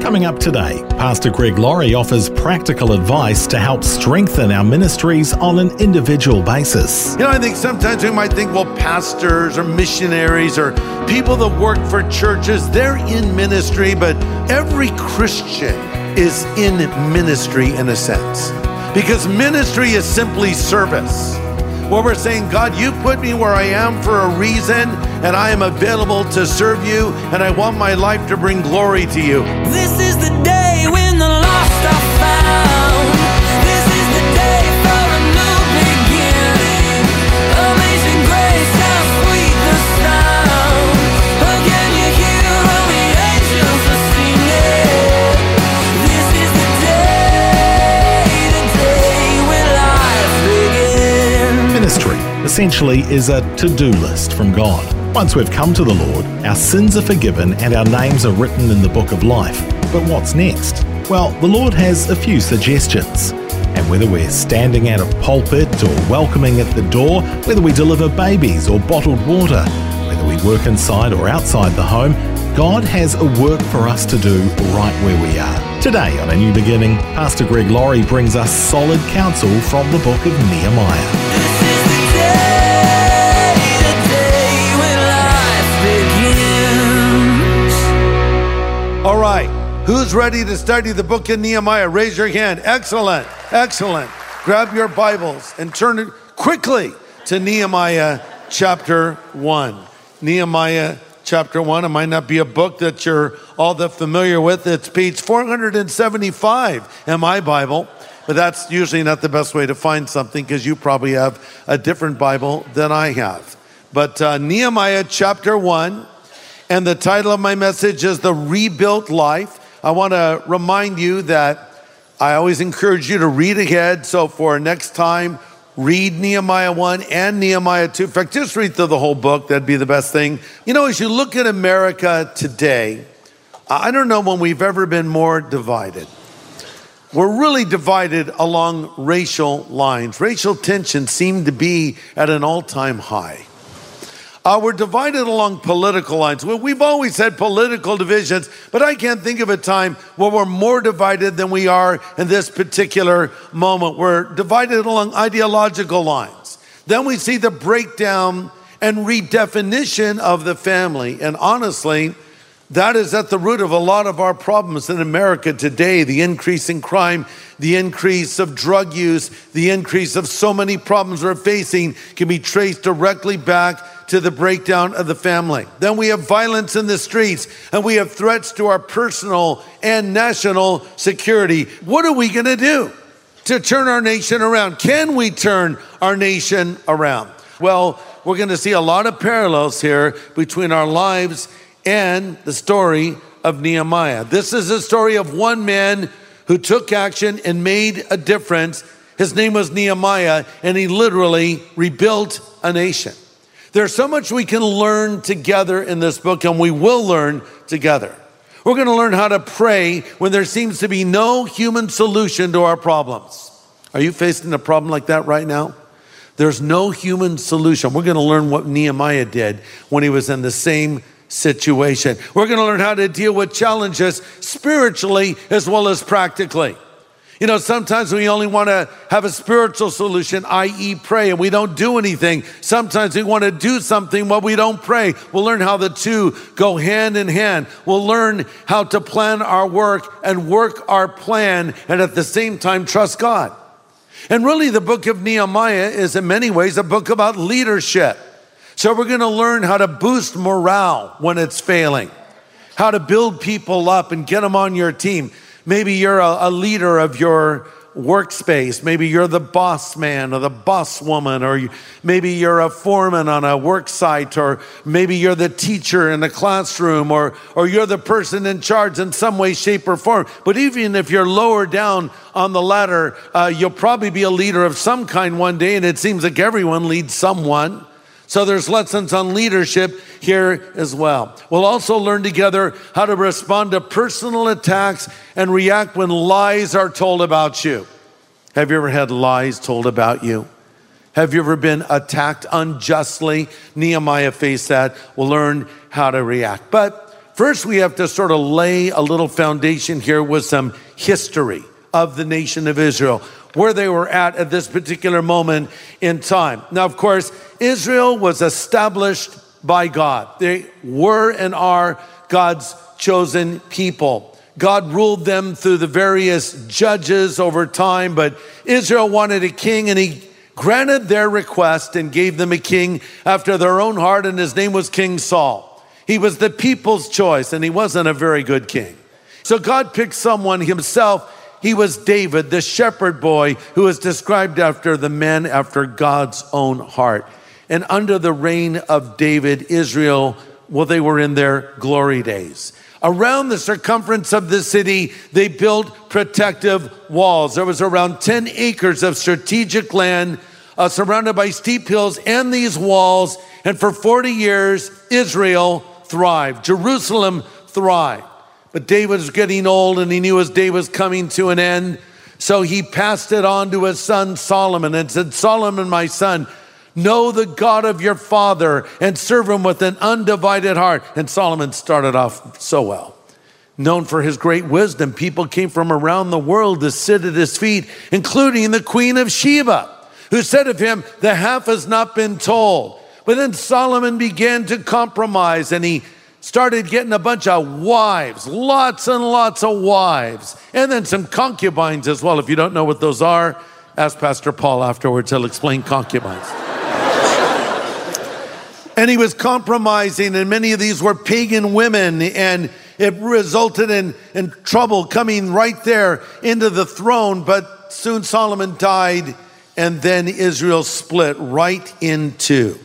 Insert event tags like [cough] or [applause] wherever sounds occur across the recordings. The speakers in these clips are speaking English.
Coming up today, Pastor Greg Laurie offers practical advice to help strengthen our ministries on an individual basis. You know, I think sometimes we might think, well, pastors or missionaries or people that work for churches, they're in ministry, but every Christian is in ministry in a sense. Because ministry is simply service. Where we're saying, God, you put me where I am for a reason, and I am available to serve you, and I want my life to bring glory to you. This is the day essentially is a to do list from God. Once we've come to the Lord, our sins are forgiven and our names are written in the book of life. But what's next? Well, the Lord has a few suggestions. And whether we're standing at a pulpit or welcoming at the door, whether we deliver babies or bottled water, whether we work inside or outside the home, God has a work for us to do right where we are. Today on A New Beginning, Pastor Greg Laurie brings us solid counsel from the book of Nehemiah. Right. Who's ready to study the book of Nehemiah? Raise your hand. Excellent. Excellent. Grab your Bibles and turn it quickly to Nehemiah chapter 1. Nehemiah chapter 1. It might not be a book that you're all that familiar with. It's page 475 in my Bible. But that's usually not the best way to find something because you probably have a different Bible than I have. But uh, Nehemiah chapter 1, and the title of my message is The Rebuilt Life. I want to remind you that I always encourage you to read ahead. So for next time, read Nehemiah 1 and Nehemiah 2. In fact, just read through the whole book. That'd be the best thing. You know, as you look at America today, I don't know when we've ever been more divided. We're really divided along racial lines. Racial tensions seem to be at an all time high. Uh, we're divided along political lines. Well, we've always had political divisions, but I can't think of a time where we're more divided than we are in this particular moment. We're divided along ideological lines. Then we see the breakdown and redefinition of the family. And honestly, that is at the root of a lot of our problems in America today the increase in crime, the increase of drug use, the increase of so many problems we're facing can be traced directly back to the breakdown of the family. Then we have violence in the streets and we have threats to our personal and national security. What are we going to do to turn our nation around? Can we turn our nation around? Well, we're going to see a lot of parallels here between our lives and the story of Nehemiah. This is a story of one man who took action and made a difference. His name was Nehemiah, and he literally rebuilt a nation. There's so much we can learn together in this book, and we will learn together. We're going to learn how to pray when there seems to be no human solution to our problems. Are you facing a problem like that right now? There's no human solution. We're going to learn what Nehemiah did when he was in the same situation. We're going to learn how to deal with challenges spiritually as well as practically. You know, sometimes we only want to have a spiritual solution, i.e., pray, and we don't do anything. Sometimes we want to do something, but we don't pray. We'll learn how the two go hand in hand. We'll learn how to plan our work and work our plan, and at the same time, trust God. And really, the book of Nehemiah is in many ways a book about leadership. So, we're going to learn how to boost morale when it's failing, how to build people up and get them on your team. Maybe you're a, a leader of your workspace. Maybe you're the boss man or the boss woman, or you, maybe you're a foreman on a work site, or maybe you're the teacher in the classroom, or, or you're the person in charge in some way, shape, or form. But even if you're lower down on the ladder, uh, you'll probably be a leader of some kind one day, and it seems like everyone leads someone. So there's lessons on leadership here as well. We'll also learn together how to respond to personal attacks and react when lies are told about you. Have you ever had lies told about you? Have you ever been attacked unjustly? Nehemiah faced that. We'll learn how to react. But first, we have to sort of lay a little foundation here with some history of the nation of Israel where they were at at this particular moment in time. Now, of course, Israel was established by God. They were and are God's chosen people. God ruled them through the various judges over time, but Israel wanted a king and he granted their request and gave them a king after their own heart, and his name was King Saul. He was the people's choice, and he wasn't a very good king. So God picked someone himself he was David, the shepherd boy who is described after the man after God's own heart. And under the reign of David, Israel, well, they were in their glory days. Around the circumference of the city, they built protective walls. There was around 10 acres of strategic land uh, surrounded by steep hills and these walls. And for 40 years, Israel thrived. Jerusalem thrived. But David was getting old and he knew his day was coming to an end. So he passed it on to his son Solomon and said, Solomon, my son, know the God of your father and serve him with an undivided heart. And Solomon started off so well. Known for his great wisdom, people came from around the world to sit at his feet, including the Queen of Sheba, who said of him, The half has not been told. But then Solomon began to compromise and he started getting a bunch of wives, lots and lots of wives, and then some concubines as well. If you don't know what those are, ask Pastor Paul afterwards, he'll explain concubines. [laughs] and he was compromising, and many of these were pagan women, and it resulted in, in trouble coming right there into the throne. But soon Solomon died, and then Israel split right in two.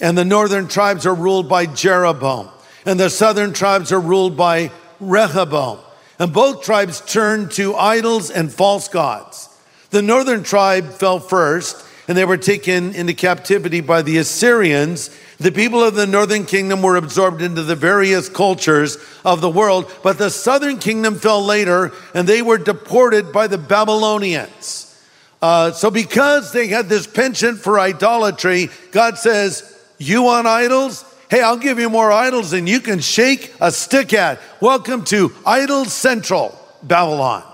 And the northern tribes are ruled by Jeroboam and the southern tribes are ruled by Rehoboam. And both tribes turned to idols and false gods. The northern tribe fell first, and they were taken into captivity by the Assyrians. The people of the northern kingdom were absorbed into the various cultures of the world, but the southern kingdom fell later, and they were deported by the Babylonians. Uh, so, because they had this penchant for idolatry, God says, You want idols? Hey, I'll give you more idols than you can shake a stick at. Welcome to Idol Central, Babylon.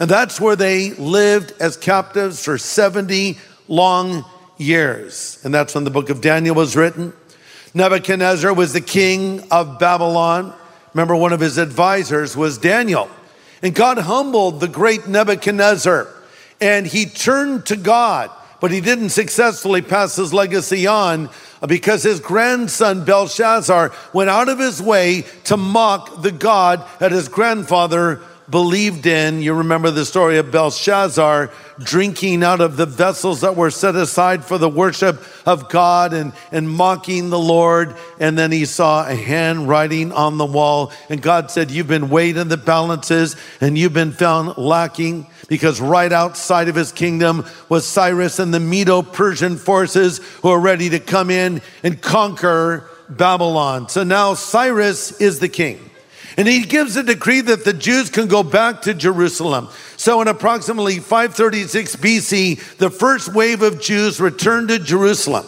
And that's where they lived as captives for 70 long years. And that's when the book of Daniel was written. Nebuchadnezzar was the king of Babylon. Remember, one of his advisors was Daniel. And God humbled the great Nebuchadnezzar and he turned to God, but he didn't successfully pass his legacy on because his grandson Belshazzar went out of his way to mock the God that his grandfather believed in. You remember the story of Belshazzar drinking out of the vessels that were set aside for the worship of God and, and mocking the Lord. And then he saw a hand writing on the wall. And God said, You've been weighed in the balances and you've been found lacking because right outside of his kingdom was Cyrus and the Medo Persian forces who are ready to come in and conquer Babylon. So now Cyrus is the king. And he gives a decree that the Jews can go back to Jerusalem. So in approximately 536 BC, the first wave of Jews returned to Jerusalem.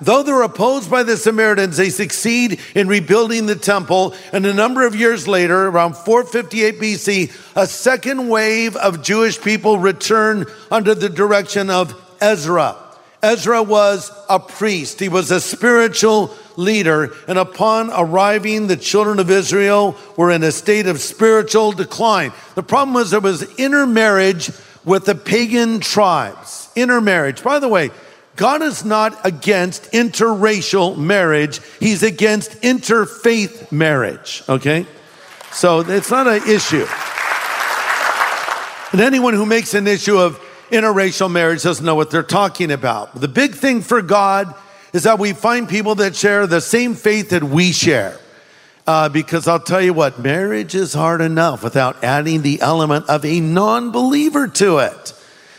Though they're opposed by the Samaritans, they succeed in rebuilding the temple. And a number of years later, around 458 BC, a second wave of Jewish people return under the direction of Ezra. Ezra was a priest, he was a spiritual leader. And upon arriving, the children of Israel were in a state of spiritual decline. The problem was there was intermarriage with the pagan tribes. Intermarriage. By the way, God is not against interracial marriage, He's against interfaith marriage, okay? So it's not an issue. And anyone who makes an issue of interracial marriage doesn't know what they're talking about. The big thing for God is that we find people that share the same faith that we share. Uh, because I'll tell you what, marriage is hard enough without adding the element of a non believer to it.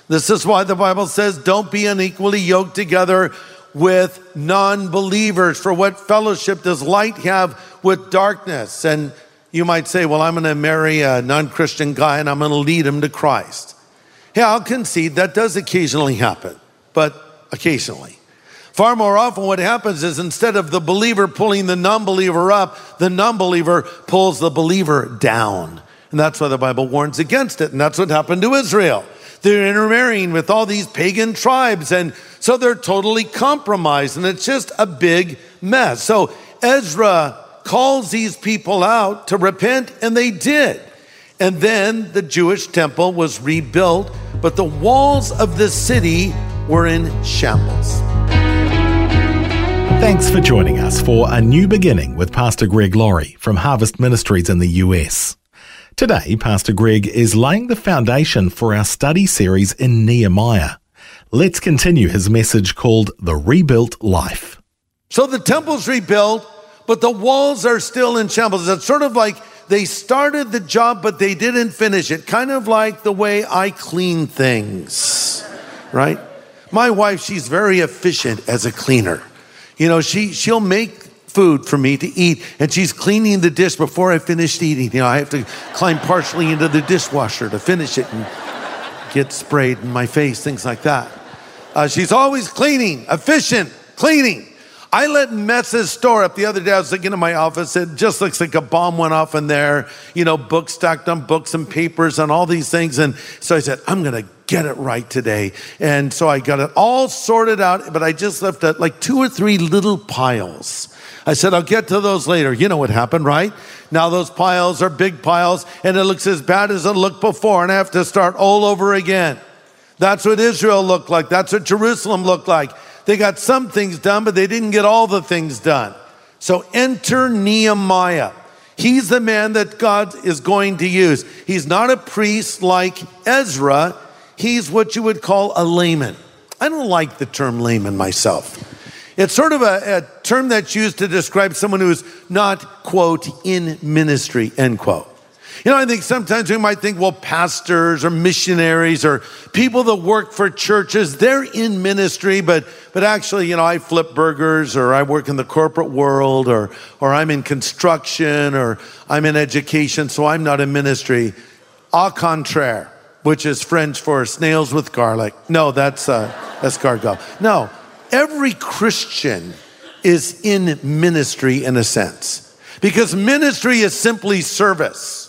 This is why the Bible says, don't be unequally yoked together with non believers. For what fellowship does light have with darkness? And you might say, well, I'm going to marry a non Christian guy and I'm going to lead him to Christ. Yeah, I'll concede that does occasionally happen, but occasionally. Far more often, what happens is instead of the believer pulling the non believer up, the non believer pulls the believer down. And that's why the Bible warns against it. And that's what happened to Israel. They're intermarrying with all these pagan tribes. And so they're totally compromised. And it's just a big mess. So Ezra calls these people out to repent, and they did. And then the Jewish temple was rebuilt, but the walls of the city were in shambles. Thanks for joining us for A New Beginning with Pastor Greg Laurie from Harvest Ministries in the US. Today, Pastor Greg is laying the foundation for our study series in Nehemiah. Let's continue his message called The Rebuilt Life. So the temple's rebuilt, but the walls are still in shambles. It's sort of like they started the job, but they didn't finish it. Kind of like the way I clean things, right? My wife, she's very efficient as a cleaner. You know, she, she'll make food for me to eat, and she's cleaning the dish before I finished eating. You know, I have to climb partially into the dishwasher to finish it and get sprayed in my face, things like that. Uh, she's always cleaning, efficient, cleaning. I let messes store up. The other day I was looking in my office. It just looks like a bomb went off in there. You know, books stacked on books and papers and all these things. And so I said, I'm going to get it right today. And so I got it all sorted out, but I just left it like two or three little piles. I said, I'll get to those later. You know what happened, right? Now those piles are big piles and it looks as bad as it looked before and I have to start all over again. That's what Israel looked like. That's what Jerusalem looked like. They got some things done, but they didn't get all the things done. So enter Nehemiah. He's the man that God is going to use. He's not a priest like Ezra. He's what you would call a layman. I don't like the term layman myself. It's sort of a, a term that's used to describe someone who is not, quote, in ministry, end quote. You know, I think sometimes we might think, well, pastors or missionaries or people that work for churches, they're in ministry, but, but actually, you know, I flip burgers or I work in the corporate world or, or I'm in construction or I'm in education, so I'm not in ministry. Au contraire, which is French for snails with garlic. No, that's uh, escargot. No, every Christian is in ministry in a sense because ministry is simply service.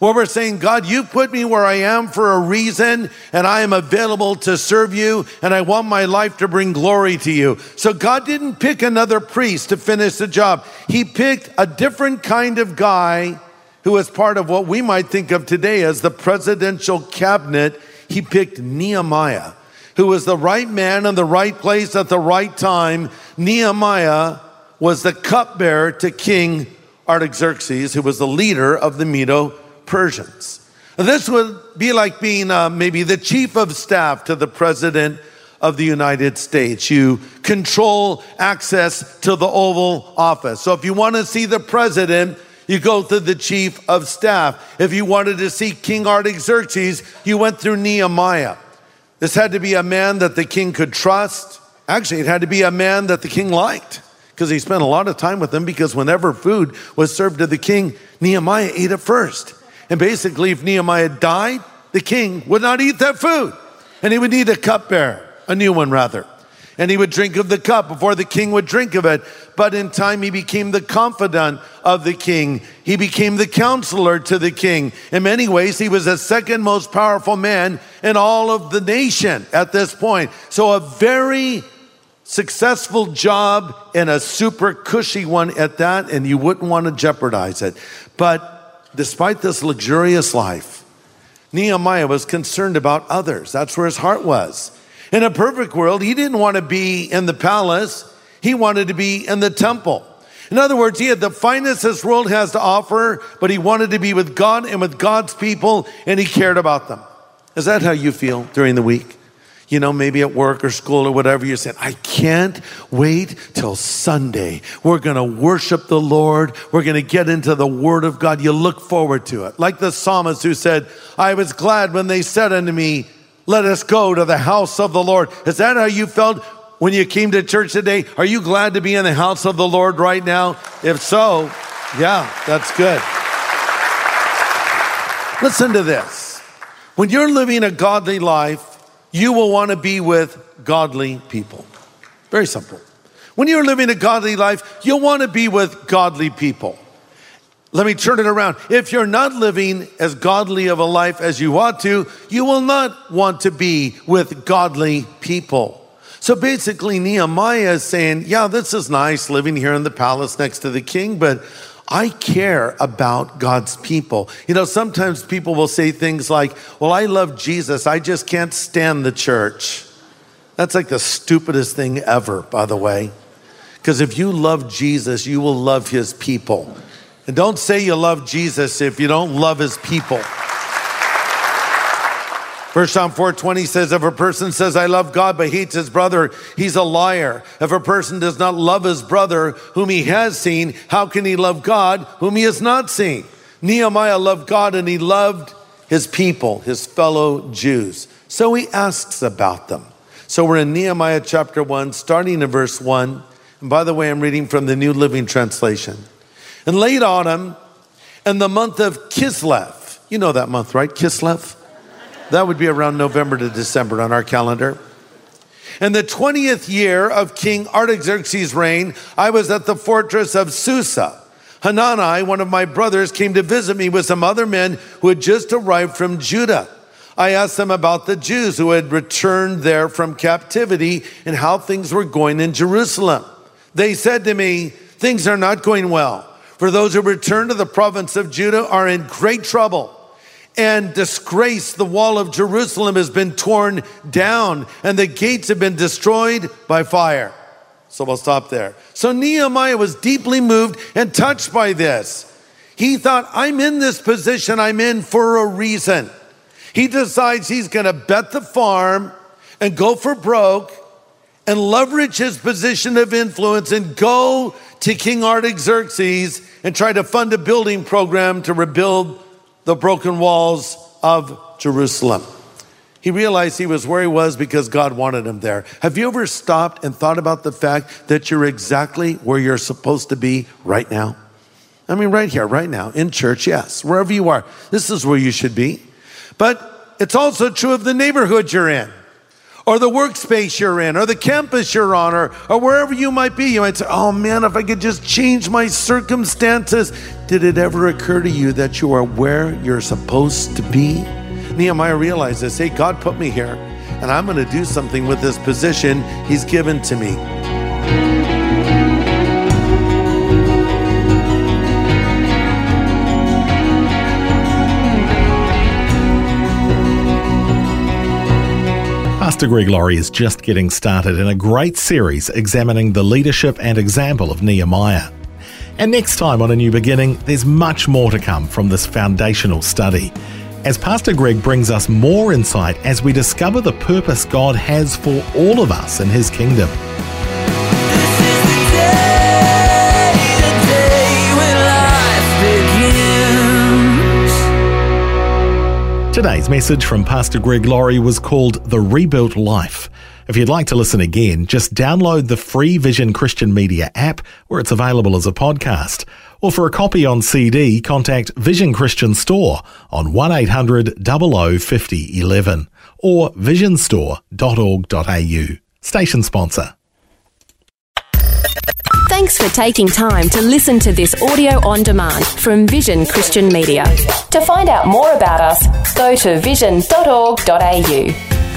Where we're saying, God, you put me where I am for a reason, and I am available to serve you, and I want my life to bring glory to you. So God didn't pick another priest to finish the job. He picked a different kind of guy who was part of what we might think of today as the presidential cabinet. He picked Nehemiah, who was the right man in the right place at the right time. Nehemiah was the cupbearer to King Artaxerxes, who was the leader of the Medo Persians. This would be like being uh, maybe the chief of staff to the president of the United States. You control access to the Oval Office. So if you want to see the president, you go through the chief of staff. If you wanted to see King Artaxerxes, you went through Nehemiah. This had to be a man that the king could trust. Actually, it had to be a man that the king liked because he spent a lot of time with him because whenever food was served to the king, Nehemiah ate it first. And basically, if Nehemiah died, the king would not eat that food. And he would need a cupbearer, a new one rather. And he would drink of the cup before the king would drink of it. But in time, he became the confidant of the king. He became the counselor to the king. In many ways, he was the second most powerful man in all of the nation at this point. So, a very successful job and a super cushy one at that, and you wouldn't want to jeopardize it. But despite this luxurious life, Nehemiah was concerned about others. That's where his heart was. In a perfect world, he didn't want to be in the palace, he wanted to be in the temple. In other words, he had the finest this world has to offer, but he wanted to be with God and with God's people, and he cared about them. Is that how you feel during the week? You know, maybe at work or school or whatever, you're saying, I can't wait till Sunday. We're going to worship the Lord. We're going to get into the Word of God. You look forward to it. Like the psalmist who said, I was glad when they said unto me, Let us go to the house of the Lord. Is that how you felt when you came to church today? Are you glad to be in the house of the Lord right now? If so, yeah, that's good. Listen to this. When you're living a godly life, you will want to be with godly people. Very simple. When you're living a godly life, you'll want to be with godly people. Let me turn it around. If you're not living as godly of a life as you ought to, you will not want to be with godly people. So basically, Nehemiah is saying, Yeah, this is nice living here in the palace next to the king, but I care about God's people. You know, sometimes people will say things like, Well, I love Jesus, I just can't stand the church. That's like the stupidest thing ever, by the way. Because if you love Jesus, you will love his people. And don't say you love Jesus if you don't love his people. First John 4:20 says if a person says I love God but hates his brother, he's a liar. If a person does not love his brother whom he has seen, how can he love God whom he has not seen? Nehemiah loved God and he loved his people, his fellow Jews. So he asks about them. So we're in Nehemiah chapter 1 starting in verse 1. And by the way, I'm reading from the New Living Translation. In late autumn, in the month of Kislev, you know that month, right? Kislev? That would be around November to December on our calendar. In the 20th year of King Artaxerxes' reign, I was at the fortress of Susa. Hanani, one of my brothers, came to visit me with some other men who had just arrived from Judah. I asked them about the Jews who had returned there from captivity and how things were going in Jerusalem. They said to me, Things are not going well, for those who return to the province of Judah are in great trouble and disgrace. The wall of Jerusalem has been torn down, and the gates have been destroyed by fire. So we'll stop there. So Nehemiah was deeply moved and touched by this. He thought, I'm in this position I'm in for a reason. He decides he's going to bet the farm and go for broke and leverage his position of influence and go to King Artaxerxes and try to fund a building program to rebuild the broken walls of Jerusalem. He realized he was where he was because God wanted him there. Have you ever stopped and thought about the fact that you're exactly where you're supposed to be right now? I mean, right here, right now, in church, yes, wherever you are. This is where you should be. But it's also true of the neighborhood you're in, or the workspace you're in, or the campus you're on, or, or wherever you might be. You might say, Oh man, if I could just change my circumstances. Did it ever occur to you that you are where you're supposed to be? Nehemiah realized this hey, God put me here, and I'm going to do something with this position He's given to me. Pastor Greg Laurie is just getting started in a great series examining the leadership and example of Nehemiah. And next time on A New Beginning, there's much more to come from this foundational study. As Pastor Greg brings us more insight as we discover the purpose God has for all of us in His kingdom. This is the day, the day when life begins. Today's message from Pastor Greg Laurie was called The Rebuilt Life. If you'd like to listen again, just download the free Vision Christian Media app where it's available as a podcast. Or for a copy on CD, contact Vision Christian Store on 1800 00 50 11 or visionstore.org.au. Station sponsor. Thanks for taking time to listen to this audio on demand from Vision Christian Media. To find out more about us, go to vision.org.au.